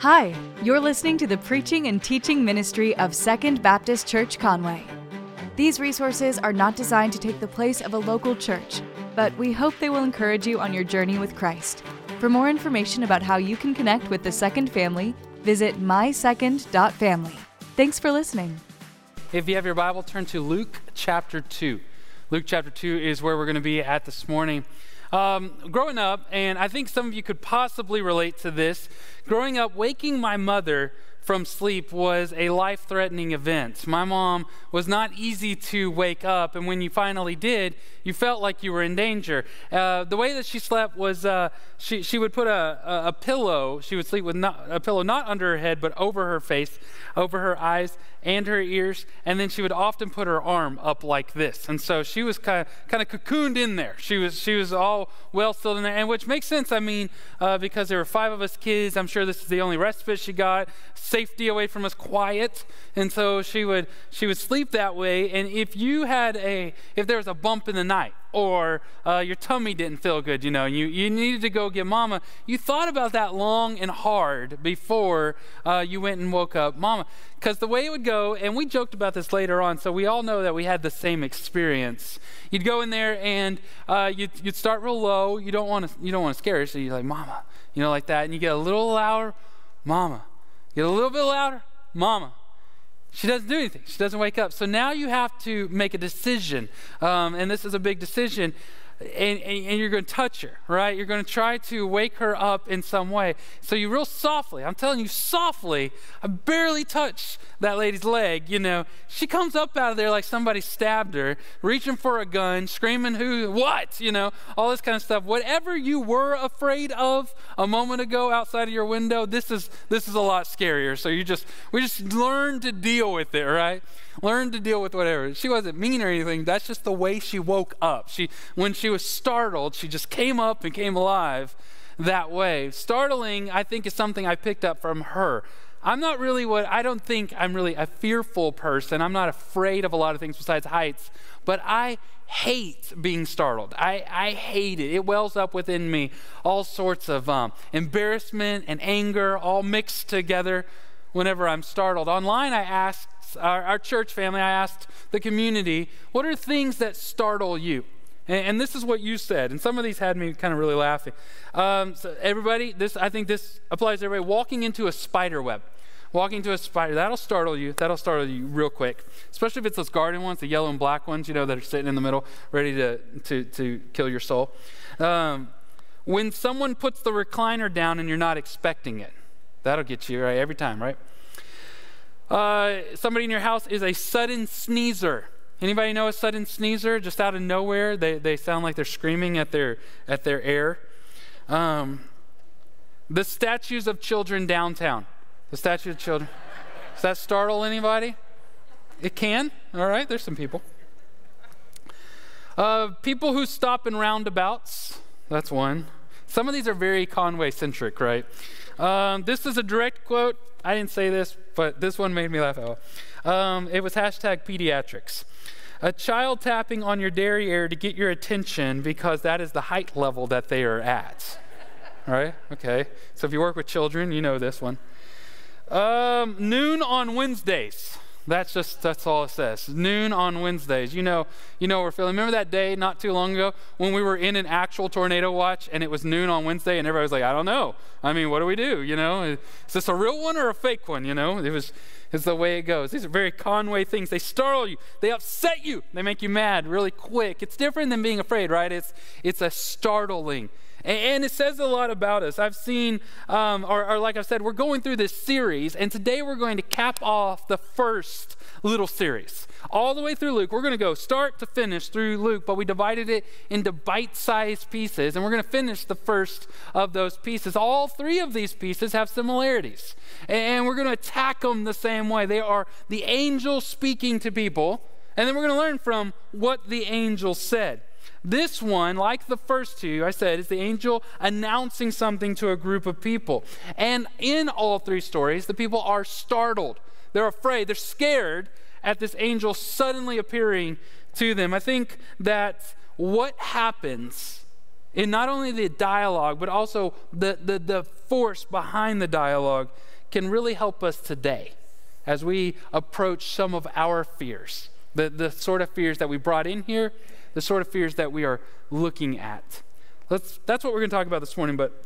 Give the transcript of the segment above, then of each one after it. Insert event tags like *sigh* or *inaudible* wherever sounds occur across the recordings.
Hi, you're listening to the preaching and teaching ministry of Second Baptist Church Conway. These resources are not designed to take the place of a local church, but we hope they will encourage you on your journey with Christ. For more information about how you can connect with the Second family, visit mysecond.family. Thanks for listening. If you have your Bible, turn to Luke chapter 2. Luke chapter 2 is where we're going to be at this morning. Um, growing up, and I think some of you could possibly relate to this, growing up, waking my mother from sleep was a life threatening event. My mom was not easy to wake up, and when you finally did, you felt like you were in danger. Uh, the way that she slept was uh, she, she would put a, a, a, pillow, she would sleep with not, a pillow not under her head, but over her face, over her eyes and her ears, and then she would often put her arm up like this. And so she was kind of, kind of cocooned in there. She was, she was all well stilled in there, and which makes sense, I mean, uh, because there were five of us kids. I'm sure this is the only respite she got safety away from us, quiet. And so she would she would sleep that way. And if you had a if there was a bump in the night or uh, your tummy didn't feel good, you know, you, you needed to go get mama, you thought about that long and hard before uh, you went and woke up mama. Because the way it would go, and we joked about this later on, so we all know that we had the same experience. You'd go in there and uh, you'd, you'd start real low. You don't want to you don't want to scare her, so you're like mama, you know, like that, and you get a little louder, mama. Get a little bit louder, mama. She doesn't do anything. She doesn't wake up. So now you have to make a decision. Um, and this is a big decision and, and, and, you're going to touch her, right? You're going to try to wake her up in some way. So you real softly, I'm telling you, softly, I barely touch that lady's leg, you know. She comes up out of there like somebody stabbed her, reaching for a gun, screaming, who, what, you know, all this kind of stuff. Whatever you were afraid of a moment ago outside of your window, this is, this is a lot scarier. So you just, we just learn to deal with it, right? Learn to deal with whatever. She wasn't mean or anything. That's just the way she woke up. She, when she was startled, she just came up and came alive that way. Startling, I think, is something I picked up from her. I'm not really what, I don't think I'm really a fearful person. I'm not afraid of a lot of things besides heights, but I hate being startled. I, I hate it. It wells up within me all sorts of um, embarrassment and anger all mixed together whenever I'm startled. Online, I asked our, our church family, I asked the community, what are things that startle you? And, and, this is what you said. And some of these had me kind of really laughing. Um, so everybody, this I think this applies to everybody. Walking into a spider web. Walking into a spider, that'll startle you. That'll startle you real quick. Especially if it's those garden ones, the yellow and black ones, you know, that are sitting in the middle, ready to, to, to kill your soul. Um, when someone puts the recliner down and you're not expecting it, that'll get you right every time, right? Uh, somebody in your house is a sudden sneezer. Anybody know a sudden sneezer just out of nowhere? They, they sound like they're screaming at their, at their air. Um, the statues of children downtown. The statue of children. Does that startle anybody? It can. All right, there's some people. Uh, people who stop in roundabouts. That's one. Some of these are very Conway centric, right? Um, this is a direct quote. I didn't say this, but this one made me laugh out. Um, it was hashtag pediatrics. A child tapping on your derriere to get your attention because that is the height level that they are at. right? Okay. So if you work with children, you know this one. Um, noon on Wednesdays. That's just that's all it says. Noon on Wednesdays. You know, you know we're feeling. Remember that day not too long ago when we were in an actual tornado watch and it was noon on Wednesday and everybody was like, I don't know. I mean, what do we do? You know, is this a real one or a fake one? You know, it was it's the way it goes. These are very Conway things. They startle you. They upset you. They make you mad really quick. It's different than being afraid, right? It's it's a startling and, it says a lot about us. I've seen, um, or, or like I've said, we're going through this series, and today we're going to cap off the first little series. All the way through Luke. We're going to go start to finish through Luke, but we divided it into bite sized pieces, and we're going to finish the first of those pieces. All three of these pieces have similarities, and we're going to attack them the same way. They are the angel speaking to people, and then we're going to learn from what the angel said. This one, like the first two, I said, is the angel announcing something to a group of people. And in all three stories, the people are startled. They're afraid. They're scared at this angel suddenly appearing to them. I think that what happens in not only the dialogue, but also the, the, the force behind the dialogue can really help us today as we approach some of our fears, the, the sort of fears that we brought in here, the sort of fears that we are looking at. Let's, that's what we're going to talk about this morning, but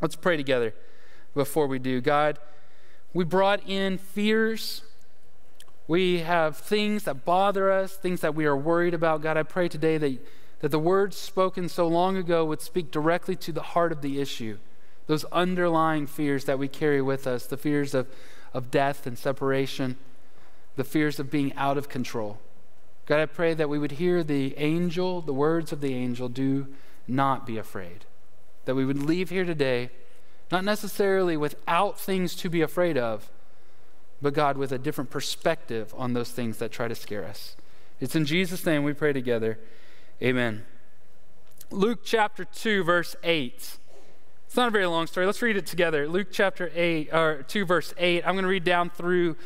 let's pray together before we do. God, we brought in fears. We have things that bother us, things that we are worried about. God, I pray today that, that the words spoken so long ago would speak directly to the heart of the issue, those underlying fears that we carry with us, the fears of, of death and separation, the fears of being out of control. God, I pray that we would hear the angel, the words of the angel, do not be afraid. That we would leave here today, not necessarily without things to be afraid of, but God, with a different perspective on those things that try to scare us. It's in Jesus' name we pray together. Amen. Luke chapter 2, verse 8. It's not a very long story. Let's read it together. Luke chapter 8, or 2, verse 8. I'm going to read down through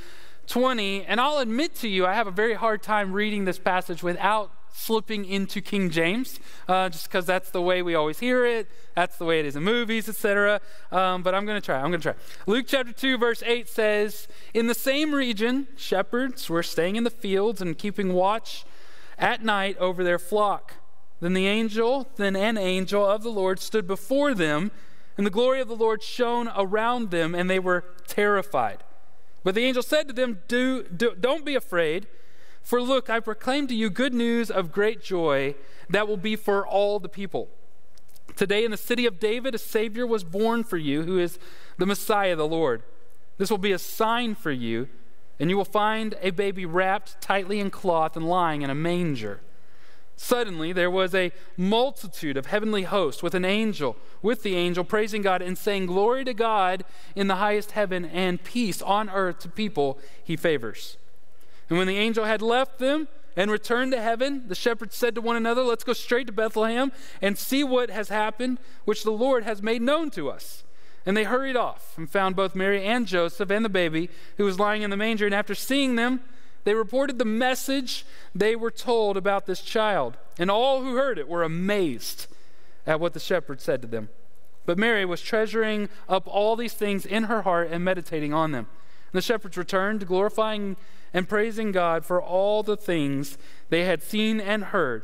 20. And I'll admit to you, I have a very hard time reading this passage without slipping into King James, uh, just because that's the way we always hear it. That's the way it is in movies, etc. Um, but I'm going to try. I'm going to try. Luke chapter 2, verse 8 says, In the same region, shepherds were staying in the fields and keeping watch at night over their flock. Then the angel, then an angel of the Lord stood before them, and the glory of the Lord shone around them, and they were terrified. But the angel said to them, do, do, Don't be afraid, for look, I proclaim to you good news of great joy that will be for all the people. Today in the city of David, a Savior was born for you, who is the Messiah, the Lord. This will be a sign for you, and you will find a baby wrapped tightly in cloth and lying in a manger. Suddenly, there was a multitude of heavenly hosts with an angel, with the angel, praising God and saying, Glory to God in the highest heaven and peace on earth to people he favors. And when the angel had left them and returned to heaven, the shepherds said to one another, Let's go straight to Bethlehem and see what has happened, which the Lord has made known to us. And they hurried off and found both Mary and Joseph and the baby who was lying in the manger. And after seeing them, they reported the message they were told about this child, and all who heard it were amazed at what the shepherds said to them. But Mary was treasuring up all these things in her heart and meditating on them. And the shepherds returned, glorifying and praising God for all the things they had seen and heard,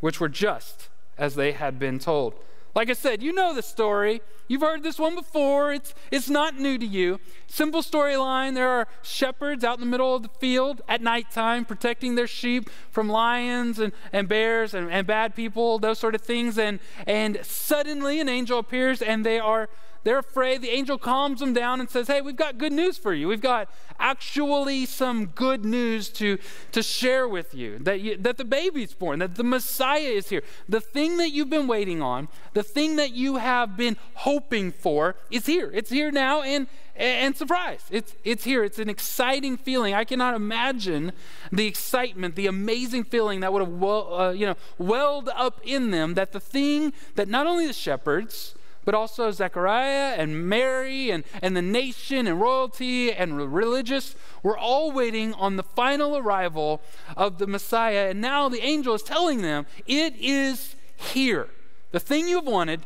which were just as they had been told. Like I said, you know the story. You've heard this one before. It's, it's not new to you. Simple storyline there are shepherds out in the middle of the field at nighttime protecting their sheep from lions and, and bears and, and bad people, those sort of things. And, and suddenly an angel appears and they are they're afraid. The angel calms them down and says, Hey, we've got good news for you. We've got actually some good news to, to share with you that, you that the baby's born, that the Messiah is here. The thing that you've been waiting on, the thing that you have been hoping for is here. It's here now, and, and surprise, it's, it's here. It's an exciting feeling. I cannot imagine the excitement, the amazing feeling that would have well, uh, you know, welled up in them that the thing that not only the shepherds, but also Zechariah and Mary and, and the nation and royalty and religious were all waiting on the final arrival of the Messiah. And now the angel is telling them, It is here. The thing you have wanted,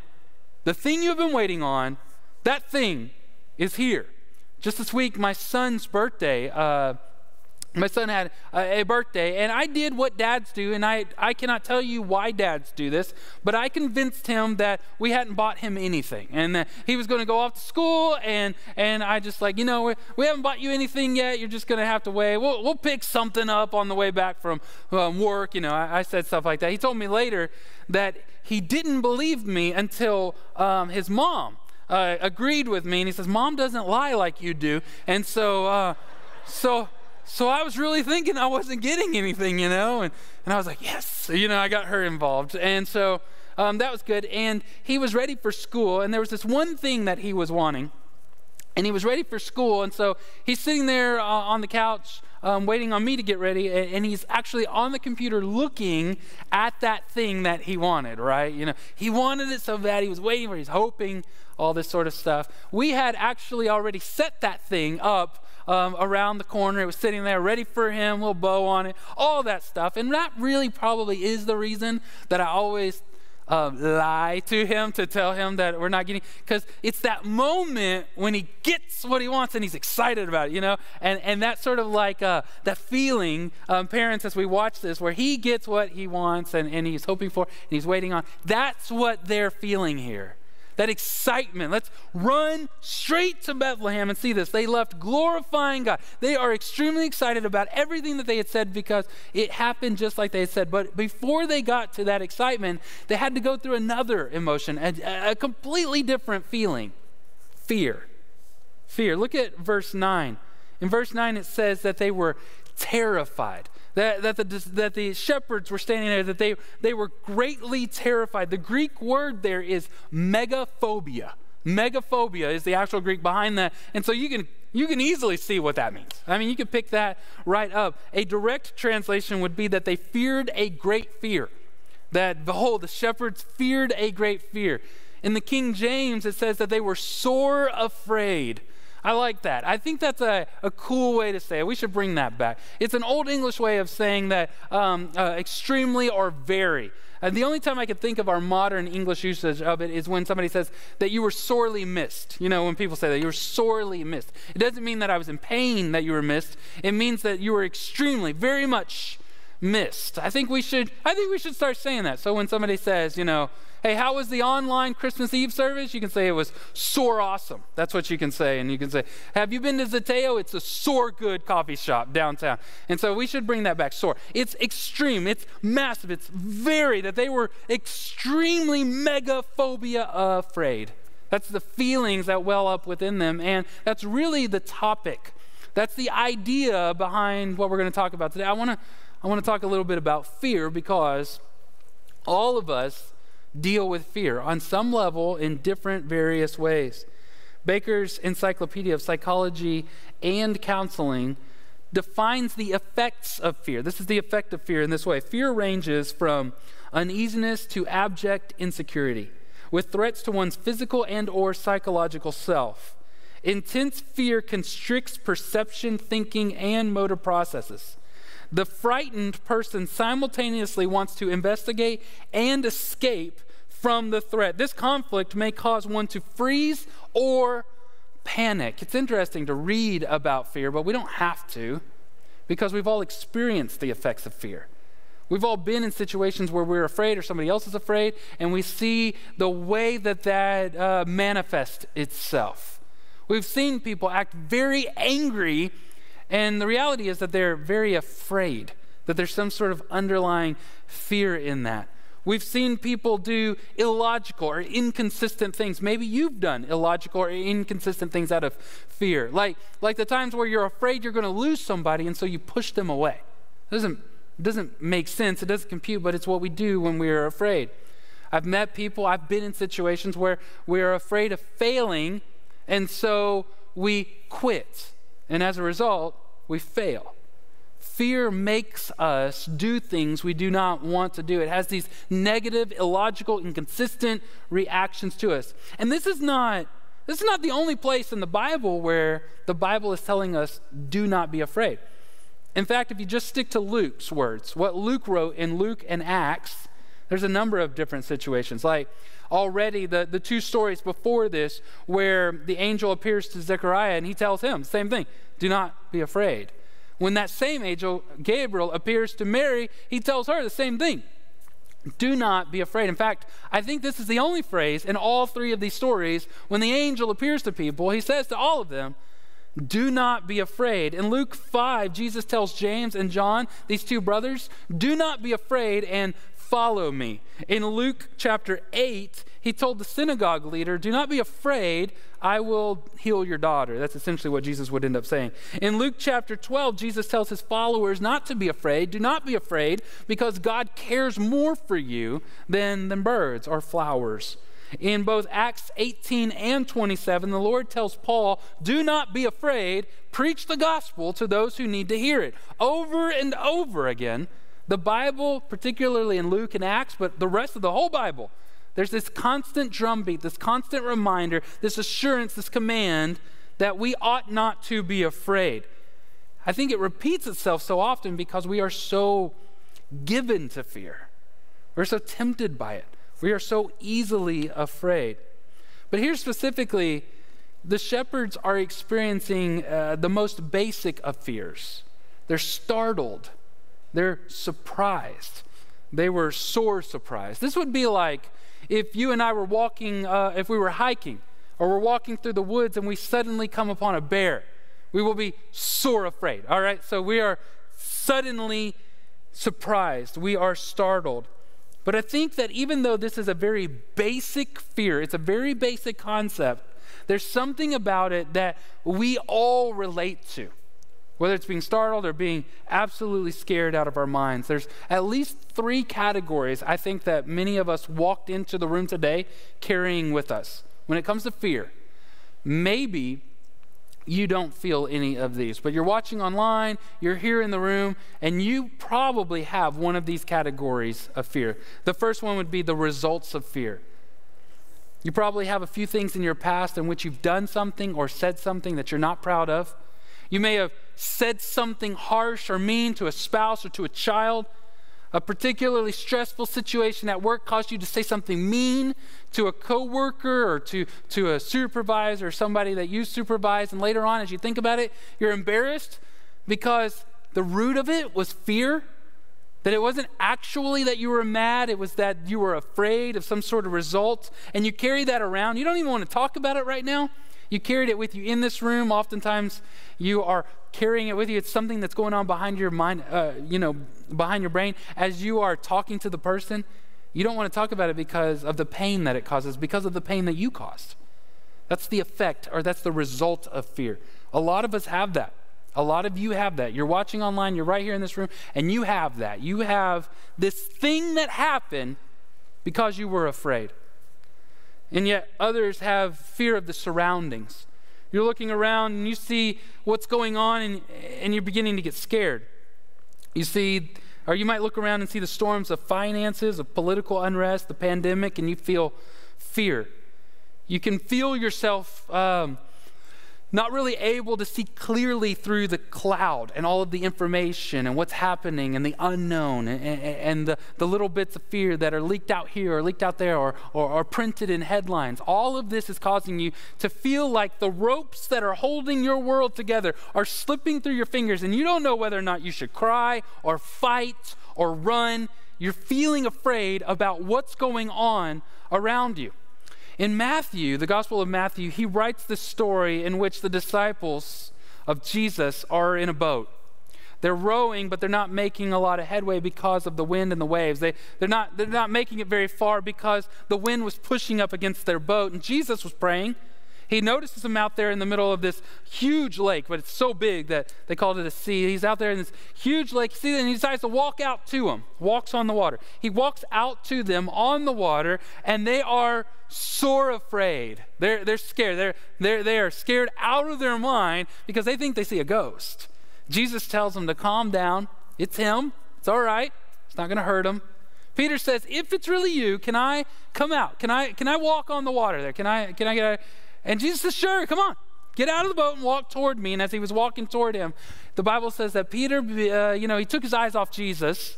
the thing you have been waiting on, that thing is here. Just this week, my son's birthday. Uh, my son had a, birthday and i did what dads do and I, I cannot tell you why dads do this but i convinced him that we hadn't bought him anything and that he was going to go off to school and and i just like you know we, we haven't bought you anything yet. You're just going to have to wait. We'll, we'll pick something up on the way back from um, work you know I, I, said stuff like that. He told me later that he didn't believe me until um, his mom uh, agreed with me and he says mom doesn't lie like you do and so uh, so so I was really thinking I wasn't getting anything, you know, and, and I was like, yes, you know, I got her involved. And so um, that was good. And he was ready for school, and there was this one thing that he was wanting, and he was ready for school. And so he's sitting there uh, on the couch um, waiting on me to get ready, and, and, he's actually on the computer looking at that thing that he wanted, right? You know, he wanted it so bad, he was waiting for, he's hoping, all this sort of stuff. We had actually already set that thing up um, around the corner. It was sitting there ready for him, little bow on it, all that stuff. And that really probably is the reason that I always um, lie to him to tell him that we're not getting because it's that moment when he gets what he wants and he's excited about it you know and and that sort of like uh, that feeling um, parents as we watch this where he gets what he wants and, and he's hoping for and he's waiting on that's what they're feeling here that excitement. Let's run straight to Bethlehem and see this. They left glorifying God. They are extremely excited about everything that they had said because it happened just like they had said. But before they got to that excitement, they had to go through another emotion, a, a completely different feeling fear. Fear. Look at verse 9. In verse 9, it says that they were terrified that, that, the, that the shepherds were standing there, that they, they were greatly terrified. The Greek word there is megaphobia. Megaphobia is the actual Greek behind that. And so you can, you can easily see what that means. I mean, you can pick that right up. A direct translation would be that they feared a great fear. That, behold, the shepherds feared a great fear. In the King James, it says that they were sore afraid. I like that. I think that's a, a cool way to say it. We should bring that back. It's an old English way of saying that um, uh, extremely or very. The only time I could think of our modern English usage of it is when somebody says that you were sorely missed. You know, when people say that you were sorely missed. It doesn't mean that I was in pain that you were missed. It means that you were extremely, very much missed. I think we should I think we should start saying that. So when somebody says, you know, Hey, how was the online Christmas Eve service? You can say it was sore awesome. That's what you can say. And you can say, Have you been to Zateo? It's a sore good coffee shop downtown. And so we should bring that back. Sore. It's extreme. It's massive. It's very, that they were extremely megaphobia afraid. That's the feelings that well up within them. And that's really the topic. That's the idea behind what we're going to talk about today. I want to I want to talk a little bit about fear because all of us deal with fear on some level in different various ways. Baker's Encyclopedia of Psychology and Counseling defines the effects of fear. This is the effect of fear in this way. Fear ranges from uneasiness to abject insecurity, with threats to one's physical and or psychological self. Intense fear constricts perception, thinking, and motor processes. The frightened person simultaneously wants to investigate and escape from the threat. This conflict may cause one to freeze or panic. It's interesting to read about fear, but we don't have to because we've all experienced the effects of fear. We've all been in situations where we're afraid or somebody else is afraid, and we see the way that that uh, manifests itself. We've seen people act very angry and the reality is that they're very afraid, that there's some sort of underlying fear in that. We've seen people do illogical or inconsistent things. Maybe you've done illogical or inconsistent things out of fear. Like, like the times where you're afraid you're going to lose somebody and so you push them away. It doesn't, it doesn't make sense, it doesn't compute, but it's what we do when we are afraid. I've met people, I've been in situations where we're afraid of failing and so we quit. And as a result, we fail. Fear makes us do things we do not want to do. It has these negative, illogical, inconsistent reactions to us. And this is not this is not the only place in the Bible where the Bible is telling us do not be afraid. In fact, if you just stick to Luke's words, what Luke wrote in Luke and Acts, there's a number of different situations. Like already the, the two stories before this, where the angel appears to Zechariah and he tells him, same thing, do not be afraid. When that same angel, Gabriel, appears to Mary, he tells her the same thing. Do not be afraid. In fact, I think this is the only phrase in all three of these stories when the angel appears to people, he says to all of them, do not be afraid. In Luke 5, Jesus tells James and John, these two brothers, do not be afraid and follow me. In Luke chapter 8, he told the synagogue leader, Do not be afraid, I will heal your daughter. That's essentially what Jesus would end up saying. In Luke chapter 12, Jesus tells his followers not to be afraid. Do not be afraid, because God cares more for you than, than birds or flowers. In both Acts 18 and 27, the Lord tells Paul, Do not be afraid, preach the gospel to those who need to hear it. Over and over again, the Bible, particularly in Luke and Acts, but the rest of the whole Bible, there's this constant drumbeat, this constant reminder, this assurance, this command that we ought not to be afraid. I think it repeats itself so often because we are so given to fear. We're so tempted by it. We are so easily afraid. But here specifically, the shepherds are experiencing uh, the most basic of fears. They're startled, they're surprised. They were sore surprised. This would be like if you and I were walking, uh, if we were hiking, or we're walking through the woods and we suddenly come upon a bear. We will be sore afraid, all right? So we are suddenly surprised, we are startled. But I think that even though this is a very basic fear, it's a very basic concept, there's something about it that we all relate to. Whether it's being startled or being absolutely scared out of our minds, there's at least three categories I think that many of us walked into the room today carrying with us when it comes to fear. Maybe you don't feel any of these. But you're watching online, you're here in the room, and you probably have one of these categories of fear. The first one would be the results of fear. You probably have a few things in your past in which you've done something or said something that you're not proud of. You may have said something harsh or mean to a spouse or to a child a particularly stressful situation at work caused you to say something mean to a coworker or to, to a supervisor or somebody that you supervise, and later on, as you think about it, you're embarrassed because the root of it was fear. That it wasn't actually that you were mad, it was that you were afraid of some sort of result, and you carry that around. You don't even want to talk about it right now. You carried it with you in this room. Oftentimes, you are carrying it with you. It's something that's going on behind your mind, uh, you know, behind your brain as you are talking to the person. You don't want to talk about it because of the pain that it causes, because of the pain that you caused. That's the effect, or that's the result of fear. A lot of us have that. A lot of you have that. You're watching online, you're right here in this room, and you have that. You have this thing that happened because you were afraid. And yet others have fear of the surroundings. You're looking around and you see what's going on and, and you're beginning to get scared. You see, or you might look around and see the storms of finances, of political unrest, the pandemic, and you feel fear. You can feel yourself um, not really able to see clearly through the cloud and all of the information and what's happening and the unknown and, and, and the, the little bits of fear that are leaked out here or leaked out there or, or, or printed in headlines. All of this is causing you to feel like the ropes that are holding your world together are slipping through your fingers and you don't know whether or not you should cry or fight or run. You're feeling afraid about what's going on around you. In Matthew, the Gospel of Matthew, he writes the story in which the disciples of Jesus are in a boat. They're rowing, but they're not making a lot of headway because of the wind and the waves. They, they're, not, they're not making it very far because the wind was pushing up against their boat. And Jesus was praying. He notices him out there in the middle of this huge lake, but it's so big that they called it a sea. He's out there in this huge lake, see, and he decides to walk out to them, walks on the water. He walks out to them on the water, and they are sore afraid. They're, they're scared. They're, they're, they are scared out of their mind because they think they see a ghost. Jesus tells them to calm down. It's him. It's all right. It's not going to hurt them. Peter says, "If it's really you, can I come out? Can I can I walk on the water there? Can I can I get a and Jesus says, Sure, come on. Get out of the boat and walk toward me. And as he was walking toward him, the Bible says that Peter, uh, you know, he took his eyes off Jesus.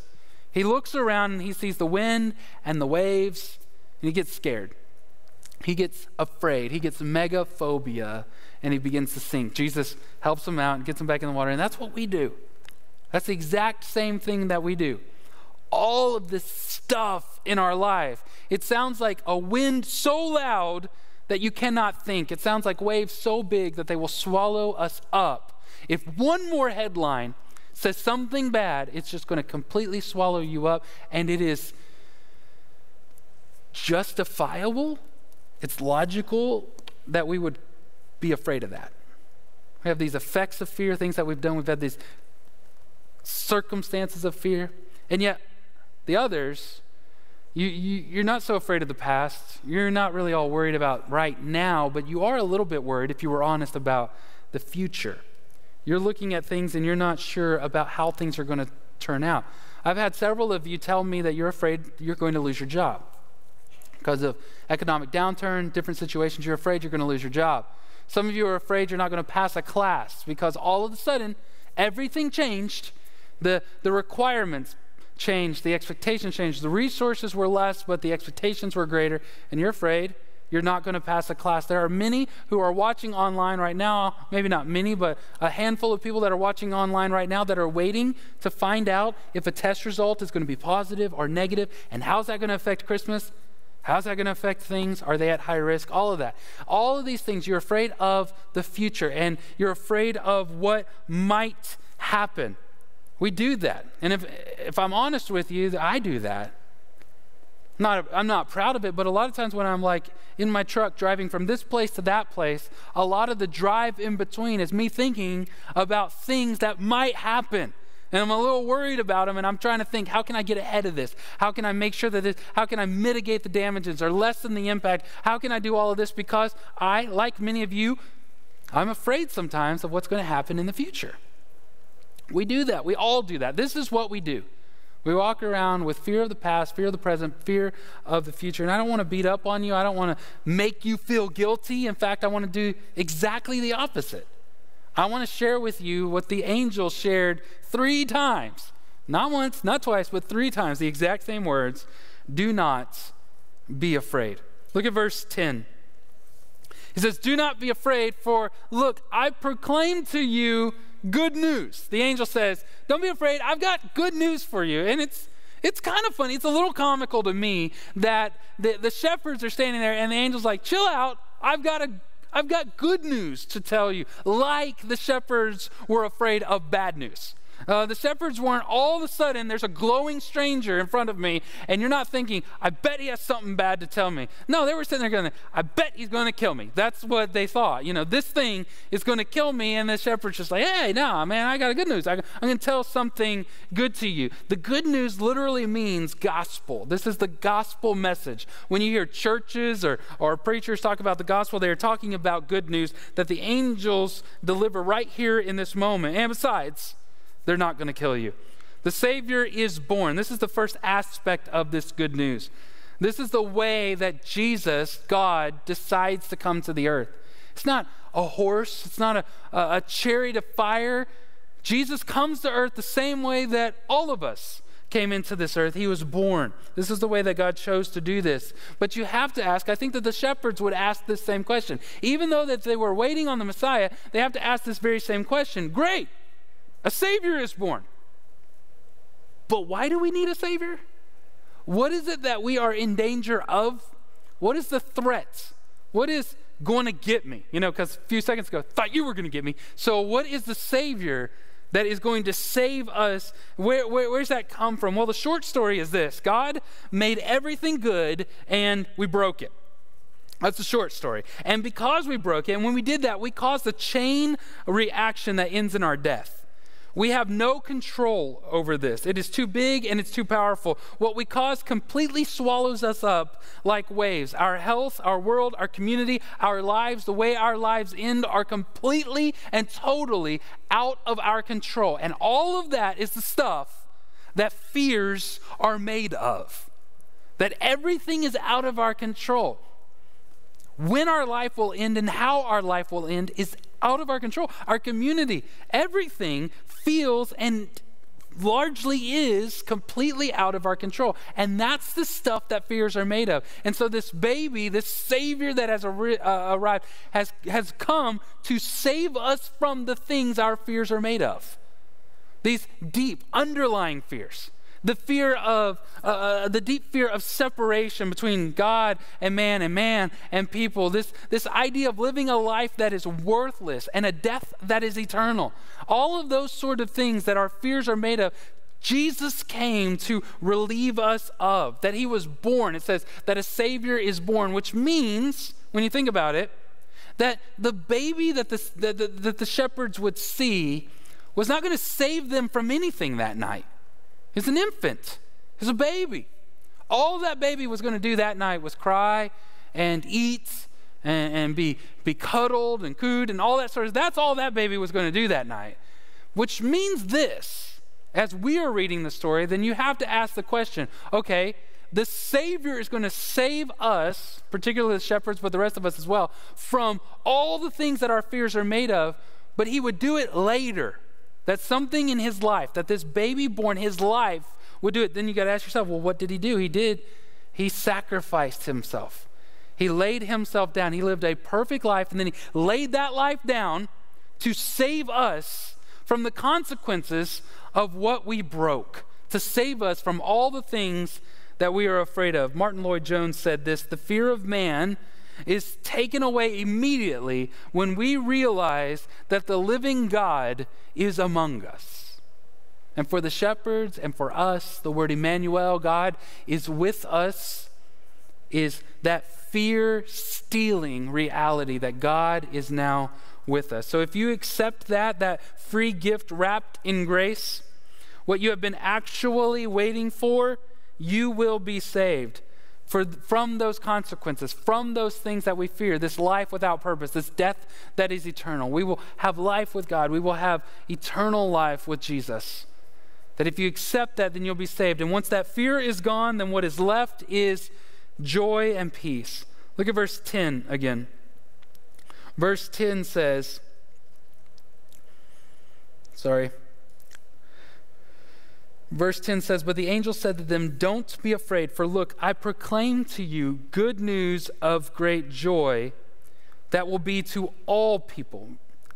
He looks around and he sees the wind and the waves, and he gets scared. He gets afraid. He gets megaphobia, and he begins to sink. Jesus helps him out and gets him back in the water. And that's what we do. That's the exact same thing that we do. All of this stuff in our life, it sounds like a wind so loud that you cannot think. It sounds like waves so big that they will swallow us up. If one more headline says something bad, it's just going to completely swallow you up, and it is justifiable, it's logical that we would be afraid of that. We have these effects of fear, things that we've done, we've had these circumstances of fear, and yet the others you, you, you're not so afraid of the past. You're not really all worried about right now, but you are a little bit worried if you were honest about the future. You're looking at things and you're not sure about how things are going to turn out. I've had several of you tell me that you're afraid you're going to lose your job because of economic downturn, different situations. You're afraid you're going to lose your job. Some of you are afraid you're not going to pass a class because all of a sudden everything changed. The, the requirements, changed, the expectations changed. The resources were less, but the expectations were greater, and you're afraid you're not going to pass a class. There are many who are watching online right now, maybe not many, but a handful of people that are watching online right now that are waiting to find out if a test result is going to be positive or negative, and how's that going to affect Christmas? How's that going to affect things? Are they at high risk? All of that. All of these things, you're afraid of the future and you're afraid of what might happen. We do that. And if, if I'm honest with you, I do that. Not, I'm not proud of it, but a lot of times when I'm like in my truck driving from this place to that place, a lot of the drive in between is me thinking about things that might happen. And I'm a little worried about them, and I'm trying to think, how can I get ahead of this? How can I make sure that this, how can I mitigate the damages or lessen the impact? How can I do all of this? Because I, like many of you, I'm afraid sometimes of what's going to happen in the future. We do that. We all do that. This is what we do. We walk around with fear of the past, fear of the present, fear of the future. And I don't want to beat up on you. I don't want to make you feel guilty. In fact, I want to do exactly the opposite. I want to share with you what the angel shared three times. Not once, not twice, but three times, the exact same words Do not be afraid. Look at verse 10. He says, Do not be afraid, for look, I proclaim to you good news. The angel says, Don't be afraid, I've got good news for you. And it's it's kind of funny. It's a little comical to me that the, the shepherds are standing there and the angel's like, chill out. I've got a I've got good news to tell you, like the shepherds were afraid of bad news. Uh, the shepherds weren't all of a sudden, there's a glowing stranger in front of me, and you're not thinking, I bet he has something bad to tell me. No, they were sitting there going, I bet he's going to kill me. That's what they thought. You know, this thing is going to kill me, and the shepherd's just like, hey, no, man, I got a good news. I, I'm going to tell something good to you. The good news literally means gospel. This is the gospel message. When you hear churches or, or preachers talk about the gospel, they are talking about good news that the angels deliver right here in this moment. And besides, they're not going to kill you. The Savior is born. This is the first aspect of this good news. This is the way that Jesus, God, decides to come to the earth. It's not a horse, it's not a, a, chariot of fire. Jesus comes to earth the same way that all of us came into this earth. He was born. This is the way that God chose to do this. But you have to ask, I think that the shepherds would ask this same question. Even though that they were waiting on the Messiah, they have to ask this very same question. Great. A Savior is born. But why do we need a Savior? What is it that we are in danger of? What is the threat? What is going to get me? You know, because a few seconds ago, thought you were going to get me. So, what is the Savior that is going to save us? Where, where, where's that come from? Well, the short story is this God made everything good and we broke it. That's the short story. And because we broke it, and when we did that, we caused a chain reaction that ends in our death. We have no control over this. It is too big and it's too powerful. What we cause completely swallows us up like waves. Our health, our world, our community, our lives, the way our lives end are completely and totally out of our control. And all of that is the stuff that fears are made of. That everything is out of our control. When our life will end and how our life will end is out of our control. Our community, everything feels and largely is completely out of our control. And that's the stuff that fears are made of. And so this baby, this savior that has uh, arrived has has come to save us from the things our fears are made of. These deep underlying fears the fear of uh, uh, the deep fear of separation between god and man and man and people. This, this idea of living a life that is worthless and a death that is eternal. All of those sort of things that our fears are made of jesus came to relieve us of that he was born. It says that a savior is born which means when you think about it that the baby that the, that the, that the shepherds would see was not going to save them from anything that night He's an infant, he's a baby. All that baby was going to do that night was cry and eat and, and, be, be cuddled and cooed and all that sort of That's all that baby was going to do that night. Which means this as we are reading the story, then you have to ask the question okay, the Savior is going to save us, particularly the shepherds, but the rest of us as well, from all the things that our fears are made of, but He would do it later that something in his life, that this baby born, his life would do it. Then you got to ask yourself, well, what did he do? He did, he sacrificed himself. He laid himself down. He lived a perfect life, and then he laid that life down to save us from the consequences of what we broke, to save us from all the things that we are afraid of. Martyn Lloyd-Jones said this the fear of man is taken away immediately when we realize that the living God is among us. And for the shepherds and for us, the word Emmanuel, God is with us, is that fear stealing reality that God is now with us. So if you accept that, that free gift wrapped in grace, what you have been actually waiting for, you will be saved for, from those consequences, from those things that we fear, this life without purpose, this death that is eternal. We will have life with God. We will have eternal life with Jesus. That if you accept that, then you'll be saved. And once that fear is gone, then what is left is joy and peace. Look at verse 10 again. Verse 10 says, sorry, Verse 10 says, But the angel said to them, Don't be afraid, for look, I proclaim to you good news of great joy that will be to all people.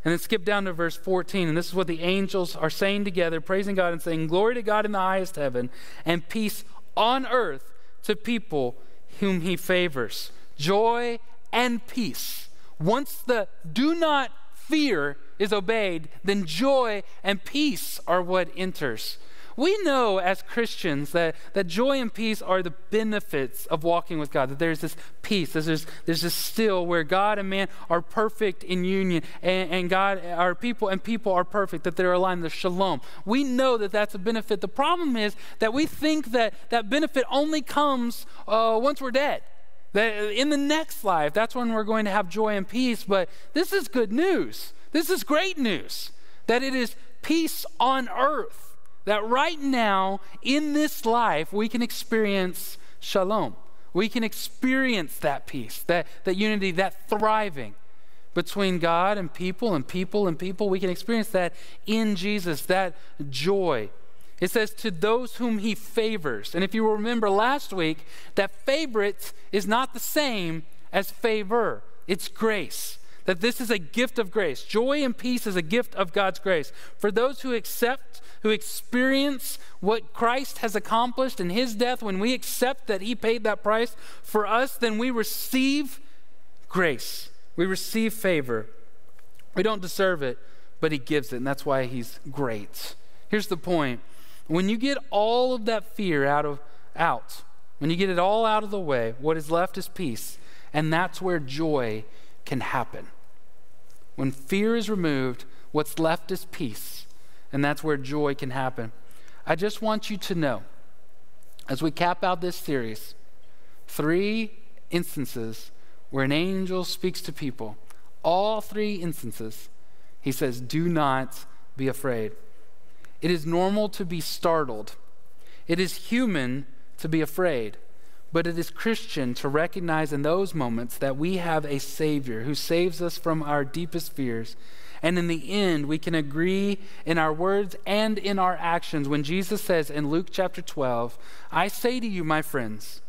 And then skip down to verse 14, and this is what the angels are saying together, praising God and saying, Glory to God in the highest heaven, and peace on earth to people whom he favors. Joy and peace. Once the do not fear is obeyed, then joy and peace are what enters. We know as Christians that, that joy and peace are the benefits of walking with God, that there's this peace, there's, there's this still where God and man are perfect in union, and, and God, our people and people are perfect, that they're aligned, the shalom. We know that that's a benefit. The problem is that we think that that benefit only comes uh, once we're dead. That in the next life, that's when we're going to have joy and peace. But this is good news. This is great news that it is peace on earth that right now in this life we can experience shalom. We can experience that peace, that, that unity, that thriving between God and people and people and people. We can experience that in Jesus, that joy. It says, to those whom he favors. And if you remember last week, that favorite is not the same as favor, it's grace that this is a gift of grace. Joy and peace is a gift of God's grace. For those who accept, who experience what Christ has accomplished in his death, when we accept that he paid that price for us, then we receive grace. We receive favor. We don't deserve it, but he gives it, and that's why he's great. Here's the point. When you get all of that fear out of out, when you get it all out of the way, what is left is peace, and that's where joy can happen. When fear is removed, what's left is peace, and that's where joy can happen. I just want you to know, as we cap out this series, three instances where an angel speaks to people. All three instances, he says, Do not be afraid. It is normal to be startled, it is human to be afraid. But it is Christian to recognize in those moments that we have a Savior who saves us from our deepest fears. And in the end, we can agree in our words and in our actions when Jesus says in Luke chapter 12, I say to you, my friends,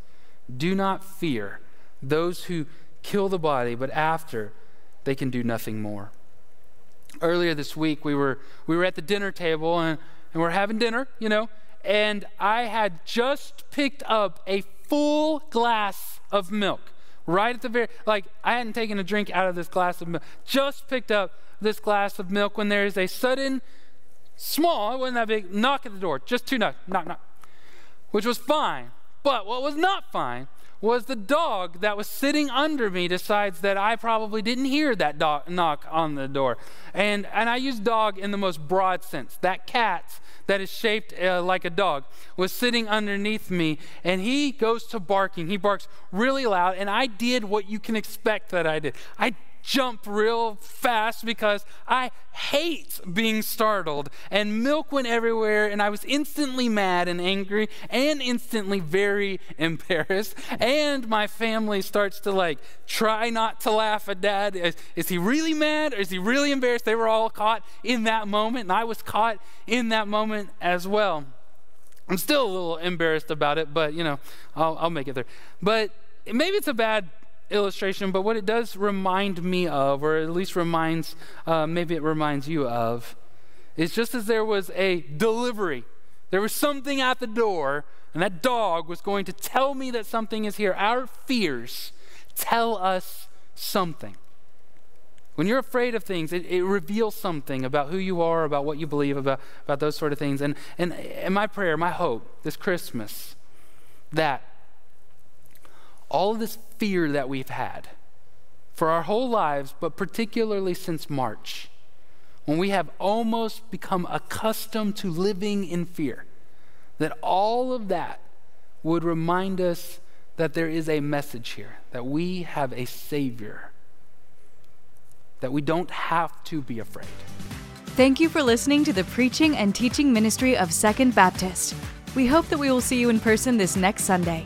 do not fear those who kill the body, but after they can do nothing more. Earlier this week, we were, we were at the dinner table and, and we're having dinner, you know, and I had just picked up a full glass of milk right at the very like i hadn't taken a drink out of this glass of milk just picked up this glass of milk when there is a sudden small it wasn't that big knock at the door just two knocks knock knock which was fine but what was not fine was the dog that was sitting under me decides that I probably didn't hear that dog knock on the door. And, and I use dog in the most broad sense. That cat that is shaped uh, like a dog was sitting underneath me and he goes to barking. He barks really loud and I did what you can expect that I did. I jump real fast because I hate being startled. And milk went everywhere, and I was instantly mad and angry and instantly very *laughs* embarrassed. And my family starts to like try not to laugh at dad. Is, is he really mad or is he really embarrassed? They were all caught in that moment, and I was caught in that moment as well. I'm still a little embarrassed about it, but you know, I'll, I'll make it there. But maybe it's a bad illustration, but what it does remind me of, or at least reminds, uh, maybe it reminds you of, is just as there was a delivery, there was something at the door, and that dog was going to tell me that something is here. Our fears tell us something. When you're afraid of things, it, it, reveals something about who you are, about what you believe, about, about those sort of things. And, and, and my prayer, my hope this Christmas, that all of this fear that we've had for our whole lives, but particularly since March, when we have almost become accustomed to living in fear, that all of that would remind us that there is a message here, that we have a Savior, that we don't have to be afraid. Thank you for listening to the preaching and teaching ministry of Second Baptist. We hope that we will see you in person this next Sunday.